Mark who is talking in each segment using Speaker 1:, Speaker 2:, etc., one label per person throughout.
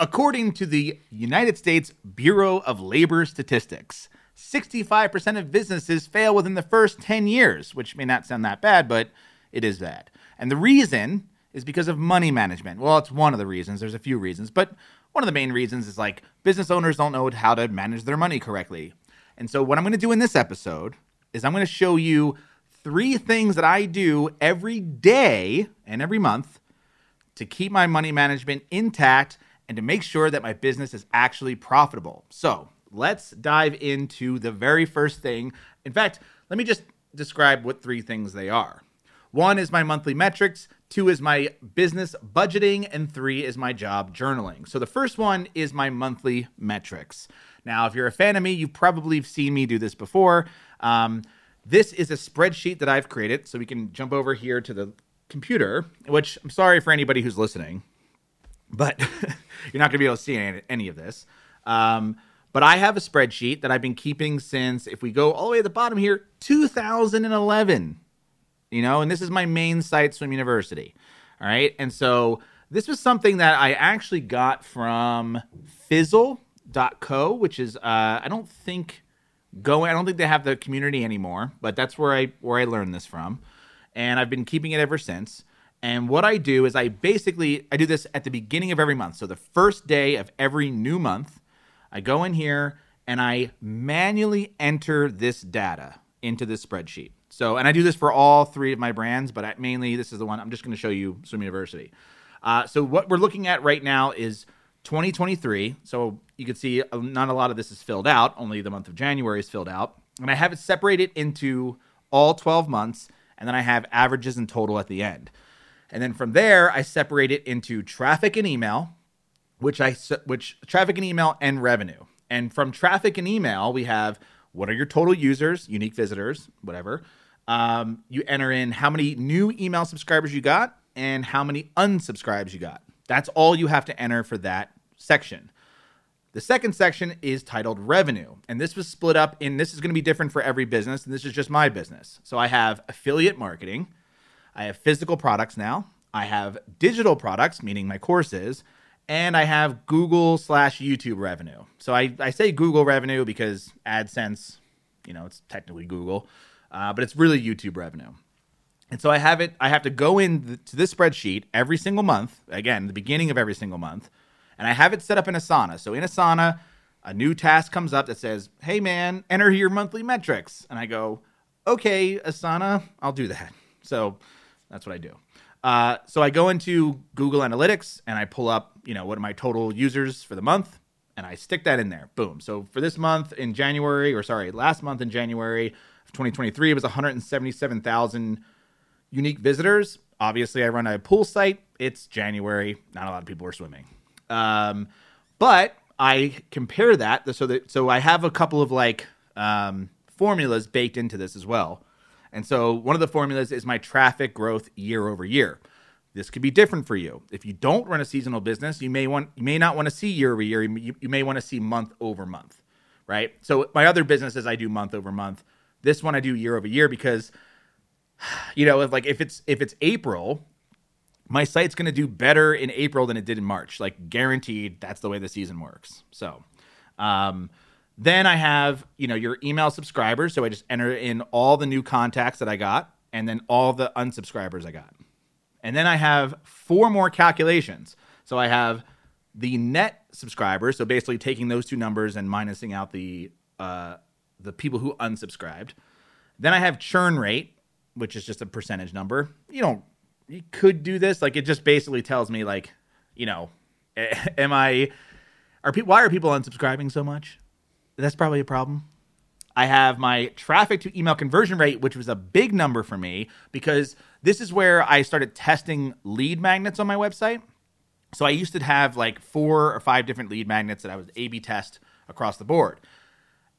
Speaker 1: According to the United States Bureau of Labor Statistics, 65% of businesses fail within the first 10 years, which may not sound that bad, but it is bad. And the reason is because of money management. Well, it's one of the reasons. There's a few reasons, but one of the main reasons is like business owners don't know how to manage their money correctly. And so, what I'm going to do in this episode is I'm going to show you three things that I do every day and every month to keep my money management intact and to make sure that my business is actually profitable. So, let's dive into the very first thing. In fact, let me just describe what three things they are. One is my monthly metrics, two is my business budgeting, and three is my job journaling. So the first one is my monthly metrics. Now, if you're a fan of me, you've probably seen me do this before. Um, this is a spreadsheet that I've created. So we can jump over here to the computer, which I'm sorry for anybody who's listening, but you're not going to be able to see any, any of this. Um, but I have a spreadsheet that I've been keeping since, if we go all the way at the bottom here, 2011 you know, and this is my main site, Swim University. All right. And so this was something that I actually got from fizzle.co, which is, uh, I don't think going, I don't think they have the community anymore, but that's where I, where I learned this from. And I've been keeping it ever since. And what I do is I basically, I do this at the beginning of every month. So the first day of every new month, I go in here and I manually enter this data into this spreadsheet. So, and I do this for all three of my brands, but I, mainly this is the one I'm just going to show you Swim University. Uh, so, what we're looking at right now is 2023. So, you can see uh, not a lot of this is filled out, only the month of January is filled out. And I have it separated into all 12 months, and then I have averages and total at the end. And then from there, I separate it into traffic and email, which I which traffic and email and revenue. And from traffic and email, we have what are your total users, unique visitors, whatever. Um, you enter in how many new email subscribers you got and how many unsubscribes you got. That's all you have to enter for that section. The second section is titled revenue. And this was split up in this is going to be different for every business. And this is just my business. So I have affiliate marketing, I have physical products now, I have digital products, meaning my courses, and I have Google slash YouTube revenue. So I, I say Google revenue because AdSense, you know, it's technically Google uh, but it's really YouTube revenue. And so I have it. I have to go into this spreadsheet every single month. Again, the beginning of every single month, and I have it set up in Asana. So in Asana, a new task comes up that says, "Hey man, enter your monthly metrics," and I go, "Okay, Asana, I'll do that." So that's what I do. Uh, so I go into Google Analytics and I pull up, you know, what are my total users for the month, and I stick that in there. Boom. So for this month in January, or sorry, last month in January, of 2023, it was 177,000 unique visitors. Obviously, I run a pool site. It's January. Not a lot of people are swimming. Um, but I compare that so that so I have a couple of like um, formulas baked into this as well. And so one of the formulas is my traffic growth year over year. This could be different for you. If you don't run a seasonal business, you may want you may not want to see year over year. You, you may want to see month over month, right? So my other businesses I do month over month. This one I do year over year because you know, if like if it's if it's April, my site's going to do better in April than it did in March. Like guaranteed, that's the way the season works. So, um, then I have you know your email subscribers. So I just enter in all the new contacts that I got, and then all the unsubscribers I got, and then I have four more calculations. So I have the net subscribers. So basically taking those two numbers and minusing out the uh, the people who unsubscribed. Then I have churn rate, which is just a percentage number. You don't you could do this like it just basically tells me like, you know, am I are people why are people unsubscribing so much? That's probably a problem. I have my traffic to email conversion rate, which was a big number for me because this is where I started testing lead magnets on my website. So I used to have like four or five different lead magnets that I would A B test across the board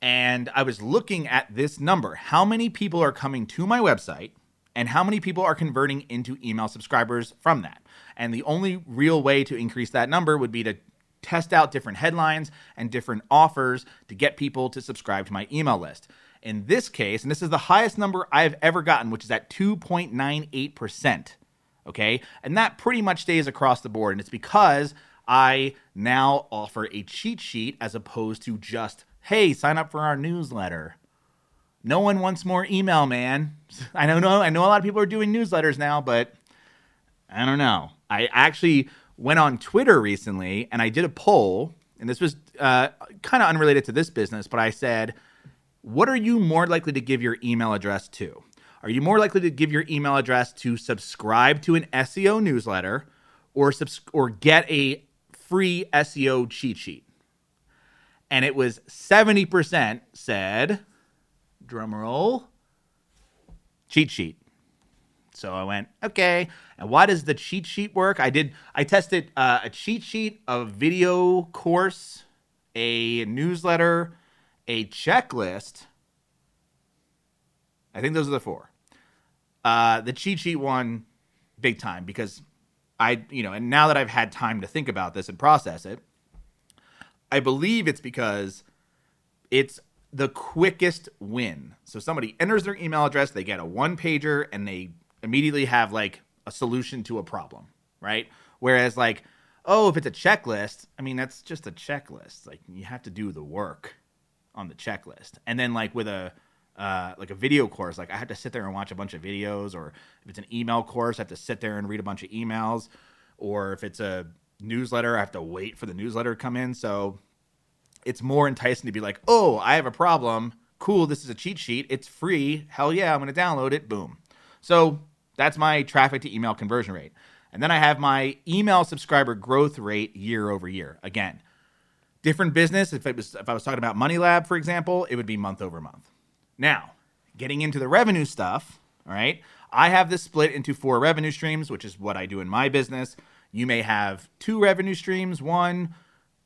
Speaker 1: and I was looking at this number. How many people are coming to my website and how many people are converting into email subscribers from that? And the only real way to increase that number would be to test out different headlines and different offers to get people to subscribe to my email list. In this case, and this is the highest number I've ever gotten, which is at 2.98%. Okay. And that pretty much stays across the board. And it's because I now offer a cheat sheet as opposed to just, hey, sign up for our newsletter. No one wants more email, man. I don't know. I know a lot of people are doing newsletters now, but I don't know. I actually went on Twitter recently and I did a poll, and this was uh, kind of unrelated to this business, but I said, what are you more likely to give your email address to? Are you more likely to give your email address to subscribe to an SEO newsletter or subs- or get a free SEO cheat sheet? And it was 70% said, drumroll, cheat sheet. So I went, okay. And why does the cheat sheet work? I did, I tested uh, a cheat sheet, a video course, a newsletter, a checklist. I think those are the four. Uh, the cheat sheet one, big time because I, you know, and now that I've had time to think about this and process it, I believe it's because it's the quickest win. So somebody enters their email address, they get a one pager, and they immediately have like a solution to a problem, right? Whereas like, oh, if it's a checklist, I mean that's just a checklist. Like you have to do the work on the checklist. And then like with a uh, like a video course, like I have to sit there and watch a bunch of videos, or if it's an email course, I have to sit there and read a bunch of emails, or if it's a newsletter, I have to wait for the newsletter to come in. So it's more enticing to be like, oh, I have a problem. Cool, this is a cheat sheet. It's free. Hell yeah, I'm going to download it. Boom. So that's my traffic to email conversion rate. And then I have my email subscriber growth rate year over year. Again, different business. If it was if I was talking about Money Lab, for example, it would be month over month. Now, getting into the revenue stuff, all right, I have this split into four revenue streams, which is what I do in my business. You may have two revenue streams, one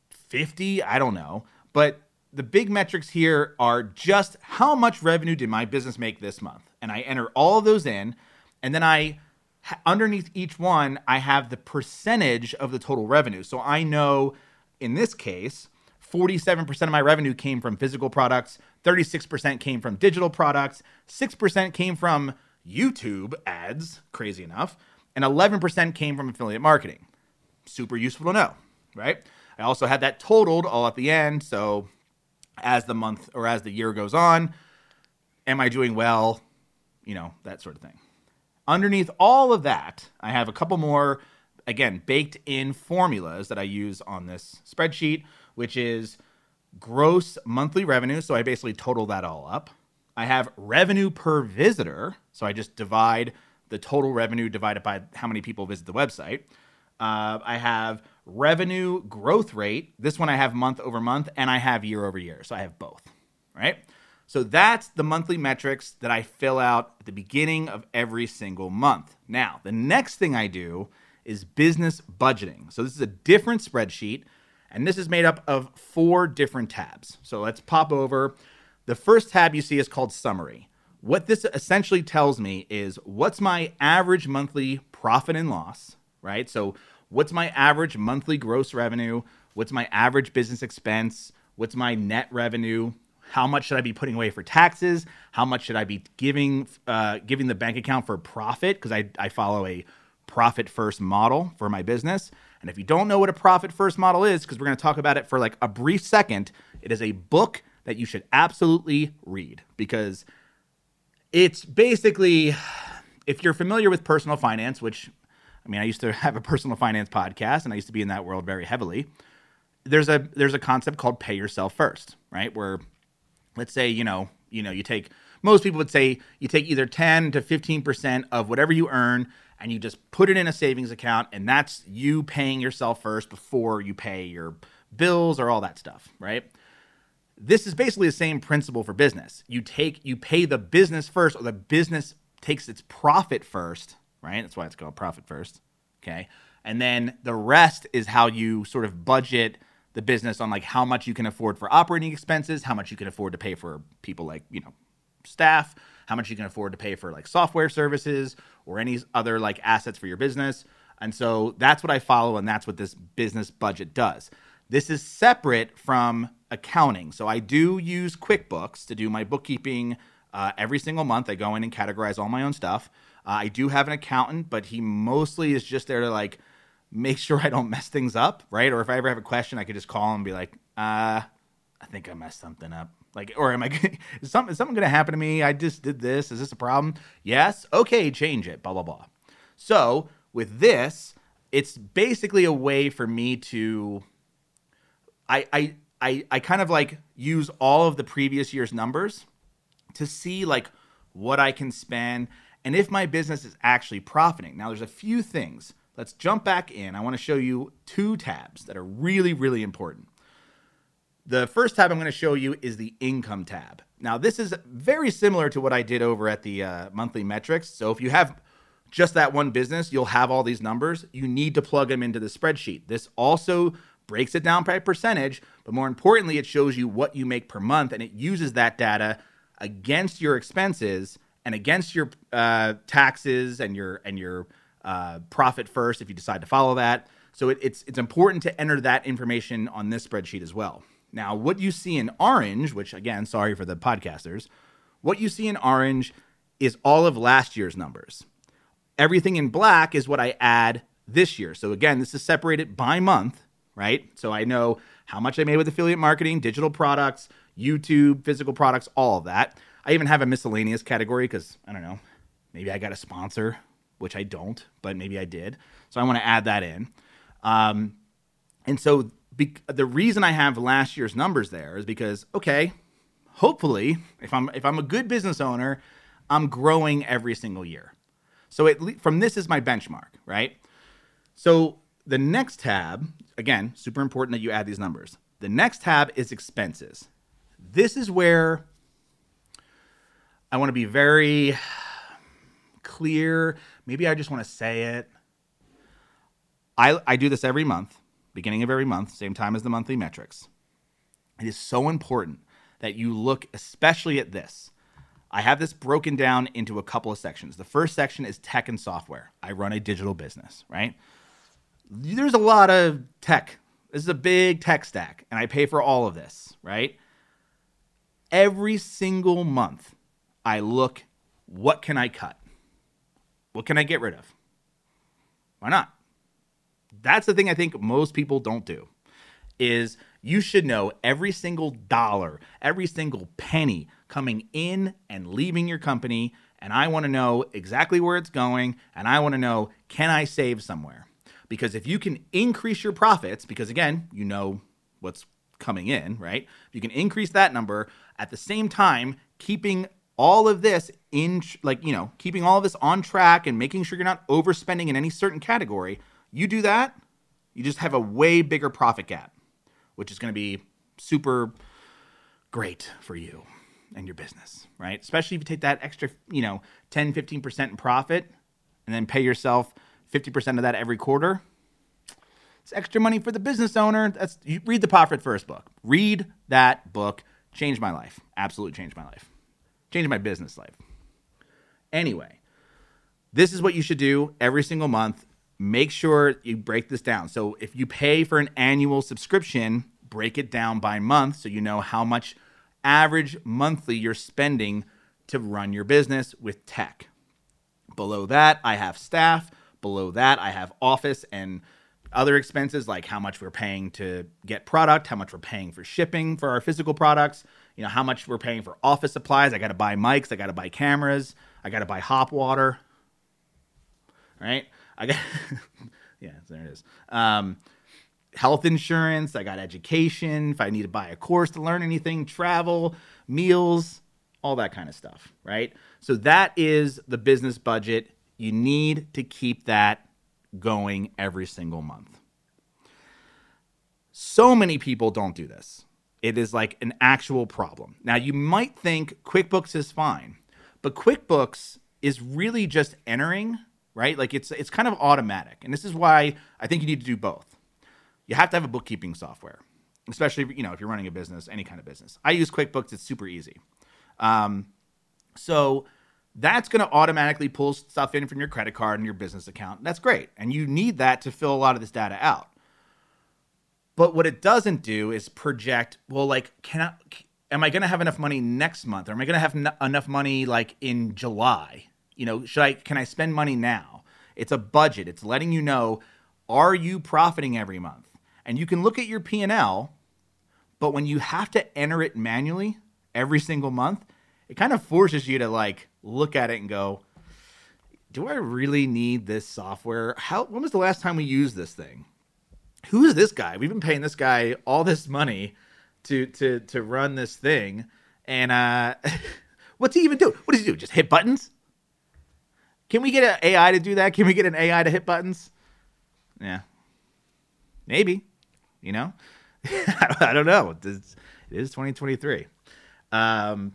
Speaker 1: 50, I don't know. But the big metrics here are just how much revenue did my business make this month? And I enter all of those in, and then I underneath each one, I have the percentage of the total revenue. So I know in this case, 47% of my revenue came from physical products, 36% came from digital products, 6% came from YouTube ads, crazy enough, and 11% came from affiliate marketing. Super useful to know, right? I also had that totaled all at the end. So as the month or as the year goes on, am I doing well? You know, that sort of thing. Underneath all of that, I have a couple more, again, baked in formulas that I use on this spreadsheet, which is gross monthly revenue. So I basically total that all up. I have revenue per visitor. So I just divide the total revenue divided by how many people visit the website. Uh, I have revenue growth rate. This one I have month over month and I have year over year. So I have both, right? So that's the monthly metrics that I fill out at the beginning of every single month. Now, the next thing I do is business budgeting. So this is a different spreadsheet and this is made up of four different tabs. So let's pop over. The first tab you see is called summary. What this essentially tells me is what's my average monthly profit and loss, right? So what's my average monthly gross revenue? What's my average business expense? What's my net revenue? How much should I be putting away for taxes? How much should I be giving uh, giving the bank account for profit? Because I, I follow a profit first model for my business. And if you don't know what a profit first model is, because we're going to talk about it for like a brief second, it is a book that you should absolutely read because it's basically, if you're familiar with personal finance, which I mean, I used to have a personal finance podcast and I used to be in that world very heavily. There's a there's a concept called pay yourself first, right? Where let's say, you know, you know, you take most people would say you take either 10 to 15% of whatever you earn and you just put it in a savings account and that's you paying yourself first before you pay your bills or all that stuff, right? This is basically the same principle for business. You take you pay the business first or the business takes its profit first right? That's why it's called profit first. Okay. And then the rest is how you sort of budget the business on like how much you can afford for operating expenses, how much you can afford to pay for people like, you know, staff, how much you can afford to pay for like software services or any other like assets for your business. And so that's what I follow and that's what this business budget does. This is separate from accounting. So I do use QuickBooks to do my bookkeeping uh, every single month. I go in and categorize all my own stuff. Uh, I do have an accountant, but he mostly is just there to like make sure I don't mess things up, right? Or if I ever have a question, I could just call and be like, uh, I think I messed something up. Like, or am I, is something, is something going to happen to me? I just did this. Is this a problem? Yes. Okay. Change it. Blah, blah, blah. So with this, it's basically a way for me to, I, I, I, I kind of like use all of the previous year's numbers to see like what I can spend and if my business is actually profiting. Now, there's a few things. Let's jump back in. I want to show you two tabs that are really, really important. The first tab I'm going to show you is the income tab. Now, this is very similar to what I did over at the uh, monthly metrics. So, if you have just that one business, you'll have all these numbers. You need to plug them into the spreadsheet. This also breaks it down by percentage, but more importantly, it shows you what you make per month and it uses that data against your expenses and against your uh, taxes and your and your uh, profit first if you decide to follow that. So it, it's it's important to enter that information on this spreadsheet as well. Now, what you see in orange, which again, sorry for the podcasters, what you see in orange is all of last year's numbers. Everything in black is what I add this year. So again, this is separated by month, right? So I know how much I made with affiliate marketing, digital products, YouTube, physical products, all of that. I even have a miscellaneous category because I don't know, maybe I got a sponsor, which I don't, but maybe I did. So I want to add that in. Um, and so be- the reason I have last year's numbers there is because okay, hopefully, if I'm if I'm a good business owner, I'm growing every single year. So it, from this is my benchmark, right? So the next tab, again, super important that you add these numbers. The next tab is expenses. This is where I want to be very clear. Maybe I just want to say it. I, I do this every month, beginning of every month, same time as the monthly metrics. It is so important that you look especially at this. I have this broken down into a couple of sections. The first section is tech and software. I run a digital business, right? There's a lot of tech. This is a big tech stack, and I pay for all of this, right? Every single month, I look, what can I cut? What can I get rid of? Why not? That's the thing I think most people don't do is you should know every single dollar, every single penny coming in and leaving your company and I want to know exactly where it's going and I want to know can I save somewhere? Because if you can increase your profits because again, you know what's coming in, right? If you can increase that number at the same time keeping all of this in like you know keeping all of this on track and making sure you're not overspending in any certain category you do that you just have a way bigger profit gap which is going to be super great for you and your business right? Especially if you take that extra you know 10 15% in profit and then pay yourself 50% of that every quarter it's extra money for the business owner. That's you read the profit first book. Read that book. Changed my life. Absolutely changed my life changing my business life. Anyway, this is what you should do every single month. Make sure you break this down. So if you pay for an annual subscription, break it down by month so you know how much average monthly you're spending to run your business with tech. Below that, I have staff. Below that, I have office and other expenses like how much we're paying to get product, how much we're paying for shipping for our physical products, you know, how much we're paying for office supplies. I got to buy mics, I got to buy cameras, I got to buy hop water. Right? I got Yeah, there it is. Um, health insurance, I got education, if I need to buy a course to learn anything, travel, meals, all that kind of stuff, right? So that is the business budget. You need to keep that going every single month. So many people don't do this. It is like an actual problem. Now, you might think QuickBooks is fine, but QuickBooks is really just entering, right? Like it's it's kind of automatic. And this is why I think you need to do both. You have to have a bookkeeping software, especially you know if you're running a business, any kind of business. I use QuickBooks; it's super easy. Um, so that's going to automatically pull stuff in from your credit card and your business account. That's great. And you need that to fill a lot of this data out. But what it doesn't do is project, well, like, can I, am I going to have enough money next month? Or am I going to have enough money like in July? You know, should I, can I spend money now? It's a budget. It's letting you know Are you profiting every month? And you can look at your P&L, but when you have to enter it manually every single month, it kind of forces you to like look at it and go, do I really need this software? How when was the last time we used this thing? Who is this guy? We've been paying this guy all this money to to to run this thing, and uh, what's he even do? What does he do? Just hit buttons? Can we get an AI to do that? Can we get an AI to hit buttons? Yeah, maybe. You know, I don't know. It is 2023. Um,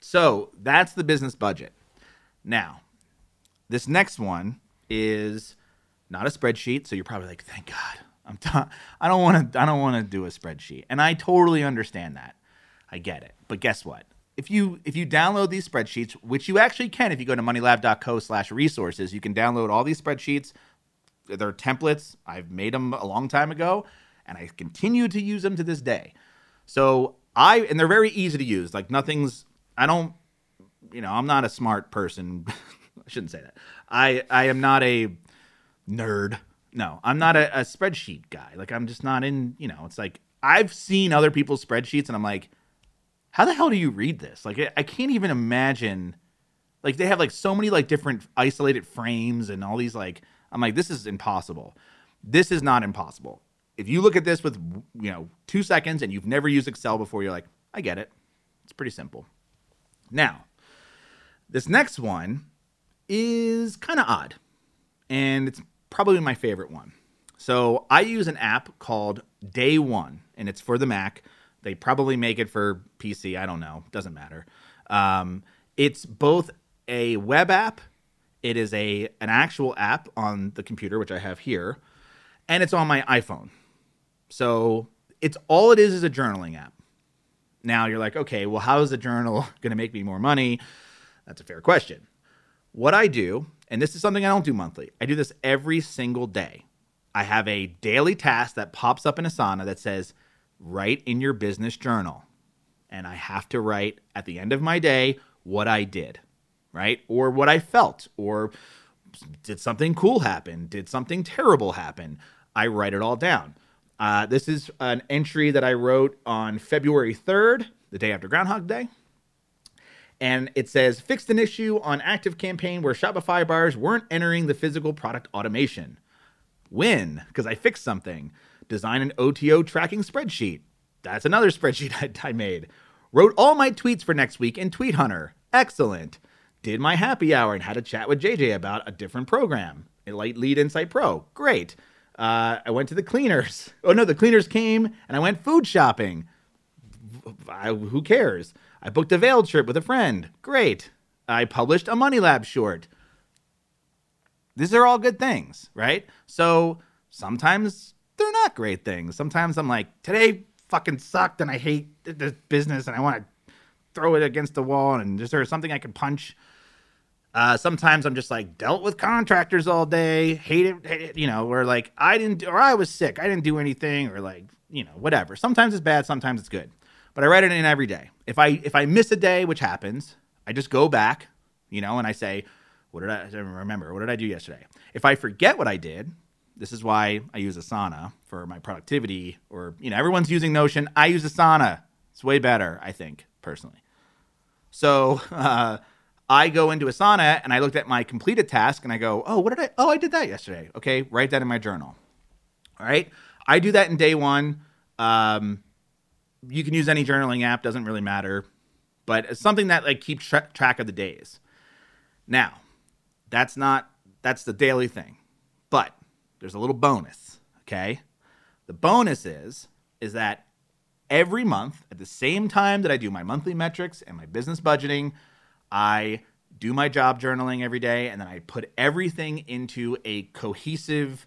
Speaker 1: so that's the business budget. Now, this next one is not a spreadsheet, so you're probably like, "Thank God, I'm t- I don't want to I don't want to do a spreadsheet." And I totally understand that. I get it. But guess what? If you if you download these spreadsheets, which you actually can if you go to moneylab.co/resources, you can download all these spreadsheets. They're templates. I've made them a long time ago, and I continue to use them to this day. So I and they're very easy to use. Like nothing's I don't you know, I'm not a smart person. I shouldn't say that. I I am not a nerd. No, I'm not a, a spreadsheet guy. Like I'm just not in. You know, it's like I've seen other people's spreadsheets, and I'm like, how the hell do you read this? Like I, I can't even imagine. Like they have like so many like different isolated frames and all these like I'm like this is impossible. This is not impossible. If you look at this with you know two seconds and you've never used Excel before, you're like, I get it. It's pretty simple. Now, this next one is kind of odd, and it's probably my favorite one. So I use an app called Day One, and it's for the Mac. They probably make it for PC. I don't know. Doesn't matter. Um, it's both a web app. It is a an actual app on the computer, which I have here, and it's on my iPhone. So it's all it is is a journaling app. Now you're like, okay, well, how is a journal going to make me more money? That's a fair question. What I do, and this is something I don't do monthly, I do this every single day. I have a daily task that pops up in Asana that says, write in your business journal. And I have to write at the end of my day what I did, right? Or what I felt, or did something cool happen? Did something terrible happen? I write it all down. Uh, this is an entry that I wrote on February 3rd, the day after Groundhog Day and it says fixed an issue on ActiveCampaign where shopify bars weren't entering the physical product automation. Win because i fixed something. Design an oto tracking spreadsheet. That's another spreadsheet I, I, made. Wrote all my tweets for next week in tweet hunter. Excellent. Did my happy hour and had a chat with jj about a different program. Light lead insight pro. Great. Uh, i went to the cleaners. Oh no the cleaners came and i went food shopping. I, who cares I booked a veiled trip with a friend. Great. I published a Money Lab short. These are all good things, right? So sometimes they're not great things. Sometimes I'm like, today fucking sucked and I hate this business and I want to throw it against the wall and is there something I can punch? Uh, sometimes I'm just like dealt with contractors all day, hate it, hate it, you know, or like I didn't, or I was sick, I didn't do anything, or like you know, whatever. Sometimes it's bad, sometimes it's good but I write it in every day. If I if I miss a day, which happens, I just go back, you know, and I say, what did I, I remember? What did I do yesterday? If I forget what I did, this is why I use Asana for my productivity. Or you know, everyone's using Notion. I use Asana. It's way better, I think, personally. So uh, I go into Asana and I looked at my completed task and I go, oh, what did I? Oh, I did that yesterday. Okay, write that in my journal. All right, I do that in day one. Um, you can use any journaling app doesn't really matter but it's something that like keeps tra- track of the days. Now that's not that's the daily thing but there's a little bonus okay? The bonus is is that every month at the same time that i do my monthly metrics and my business budgeting i do my job journaling every day and then i put everything into a cohesive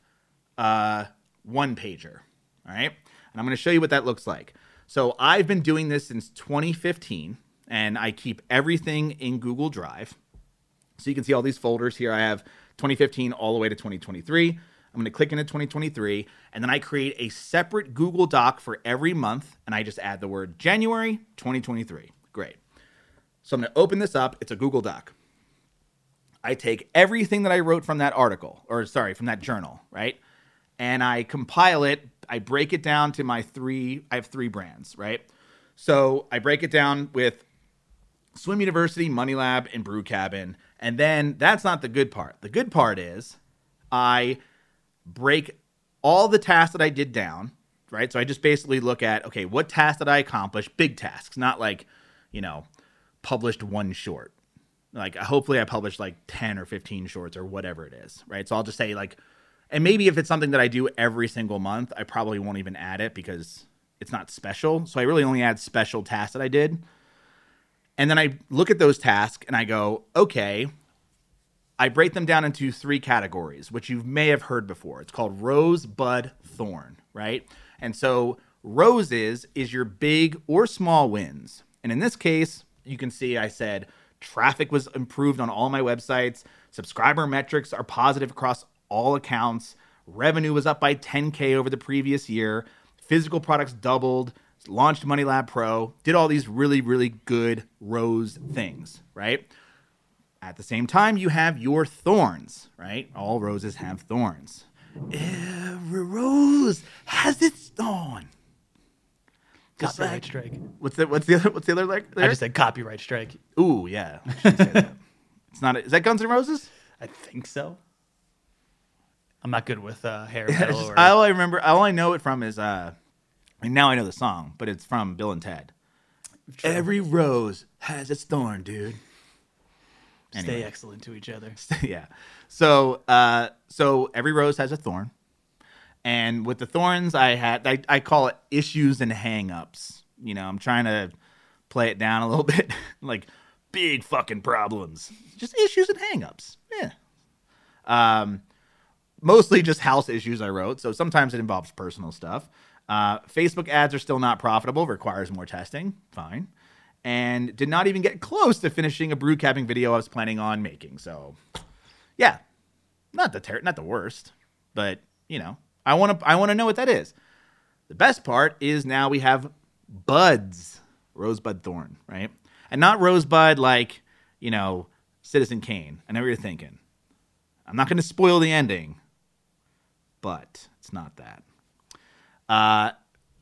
Speaker 1: uh, one pager all right? And i'm going to show you what that looks like so I've been doing this since 2015, and I keep everything in Google Drive. So you can see all these folders here. I have 2015 all the way to 2023. I'm going to click into 2023, and then I create a separate Google Doc for every month, and I just add the word January 2023. Great. So I'm going to open this up. It's a Google Doc. I take everything that I wrote from that article, or sorry, from that journal, right? And I compile it. I break it down to my three. I have three brands, right? So I break it down with Swim University, Money Lab, and Brew Cabin. And then that's not the good part. The good part is I break all the tasks that I did down, right? So I just basically look at, okay, what tasks did I accomplish? Big tasks, not like, you know, published one short. Like hopefully I published like 10 or 15 shorts or whatever it is, right? So I'll just say like, and maybe if it's something that I do every single month, I probably won't even add it because it's not special. So I really only add special tasks that I did. And then I look at those tasks and I go, okay, I break them down into three categories, which you may have heard before. It's called rose, bud, thorn, right? And so roses is your big or small wins. And in this case, you can see I said traffic was improved on all my websites, subscriber metrics are positive across all accounts, revenue was up by 10K over the previous year, physical products doubled, launched Money Lab Pro, did all these really, really good rose things, right? At the same time, you have your thorns, right? All roses have thorns. Every rose has its thorn. Just
Speaker 2: Copyright
Speaker 1: like-
Speaker 2: strike.
Speaker 1: What's the what's the other what's the other like?
Speaker 2: I just said copyright strike.
Speaker 1: Ooh, yeah. I say that. it's not. Is that Guns N' Roses?
Speaker 2: I think so. I'm not good with uh, hair metal
Speaker 1: just-
Speaker 2: or
Speaker 1: all I remember, all I know it from is uh, and now I know the song, but it's from Bill and Ted. Every rose has its thorn, dude.
Speaker 2: stay excellent to each other.
Speaker 1: yeah. So, uh, so every rose has a thorn, and with the thorns, I had I, I call it issues and hang-ups. You know, I'm trying to play it down a little bit, like big fucking problems, just issues and hang-ups. Yeah. Um, mostly just house issues I wrote. So sometimes it involves personal stuff. Uh, Facebook ads are still not profitable, requires more testing. Fine. And did not even get close to finishing a Brew Cabin video I was planning on making. So, yeah, not the ter- not the worst, but you know, I want to I want to know what that is. The best part is now we have buds, rosebud thorn, right? And not rosebud like you know Citizen Kane. I know what you're thinking. I'm not going to spoil the ending, but it's not that. Uh,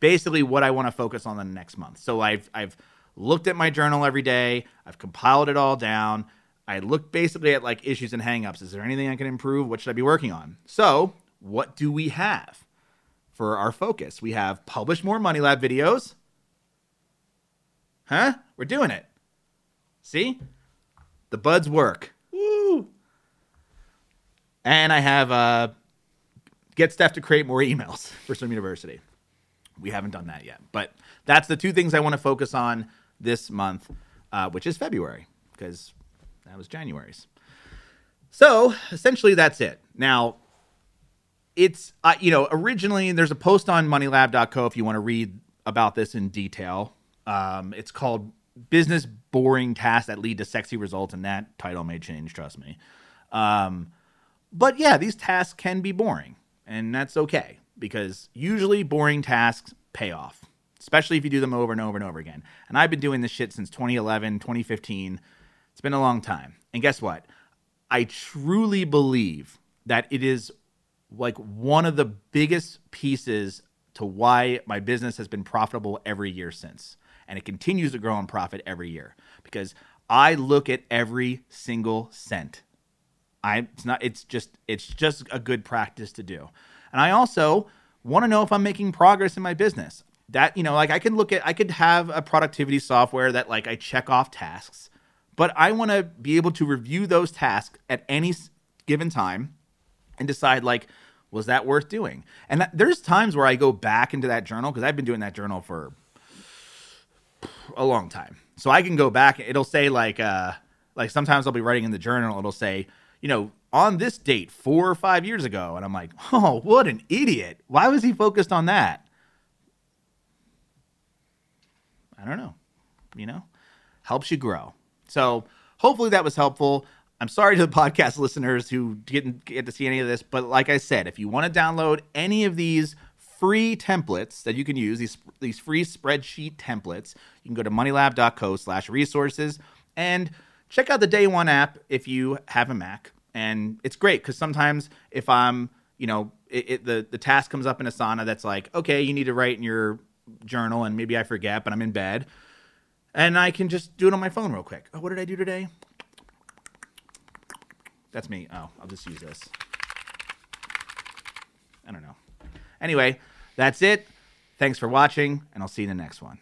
Speaker 1: basically, what I want to focus on the next month. So I've I've looked at my journal every day. I've compiled it all down. I look basically at like issues and hangups. Is there anything I can improve? What should I be working on? So what do we have for our focus? We have publish more Money Lab videos. Huh? We're doing it. See? The buds work. Woo! And I have uh, get Steph to create more emails for Swim University. We haven't done that yet, but that's the two things I want to focus on this month, uh, which is February, because that was January's. So essentially, that's it. Now, it's uh, you know originally there's a post on moneylab.co if you want to read about this in detail. Um, it's called "Business Boring Tasks That Lead to Sexy Results," and that title may change. Trust me. Um, but yeah, these tasks can be boring, and that's okay because usually boring tasks pay off, especially if you do them over and over and over again. And I've been doing this shit since 2011, 2015. It's been a long time. And guess what? I truly believe that it is like one of the biggest pieces to why my business has been profitable every year since. And it continues to grow in profit every year because I look at every single cent. I it's not it's just it's just a good practice to do. And I also want to know if I'm making progress in my business. That, you know, like I can look at I could have a productivity software that like I check off tasks, but I want to be able to review those tasks at any given time and decide like was that worth doing? And that, there's times where I go back into that journal because I've been doing that journal for a long time. So I can go back. It'll say like uh like sometimes I'll be writing in the journal. It'll say you know on this date four or five years ago, and I'm like, oh, what an idiot! Why was he focused on that? I don't know. You know, helps you grow. So hopefully that was helpful. I'm sorry to the podcast listeners who didn't get to see any of this, but like I said, if you want to download any of these free templates that you can use, these these free spreadsheet templates, you can go to moneylab.co slash resources and check out the day one app if you have a Mac. And it's great because sometimes if I'm you know, it, it, the the task comes up in Asana that's like, okay, you need to write in your journal, and maybe I forget, but I'm in bed, and I can just do it on my phone real quick. Oh, what did I do today? That's me. Oh, I'll just use this. I don't know. Anyway, that's it. Thanks for watching, and I'll see you in the next one.